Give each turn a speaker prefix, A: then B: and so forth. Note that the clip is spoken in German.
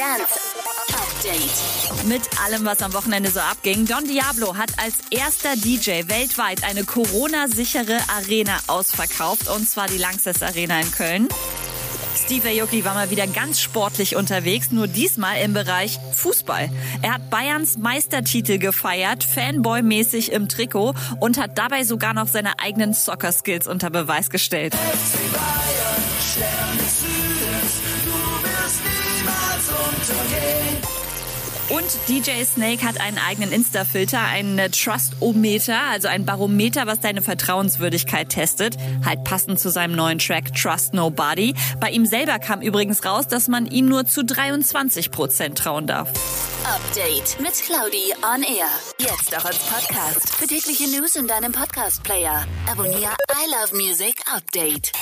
A: Dance Update.
B: Mit allem, was am Wochenende so abging. Don Diablo hat als erster DJ weltweit eine Corona-sichere Arena ausverkauft. Und zwar die Lanxess Arena in Köln. Steve Aoki war mal wieder ganz sportlich unterwegs, nur diesmal im Bereich Fußball. Er hat Bayerns Meistertitel gefeiert, Fanboy-mäßig im Trikot und hat dabei sogar noch seine eigenen Soccer-Skills unter Beweis gestellt. Und DJ Snake hat einen eigenen Insta-Filter, einen Trust-O-Meter, also ein Barometer, was deine Vertrauenswürdigkeit testet. Halt passend zu seinem neuen Track Trust Nobody. Bei ihm selber kam übrigens raus, dass man ihm nur zu 23 Prozent trauen darf.
A: Update mit Claudi on Air. Jetzt auch als Podcast. Für tägliche News in deinem Podcast-Player. Abonniere I Love Music Update.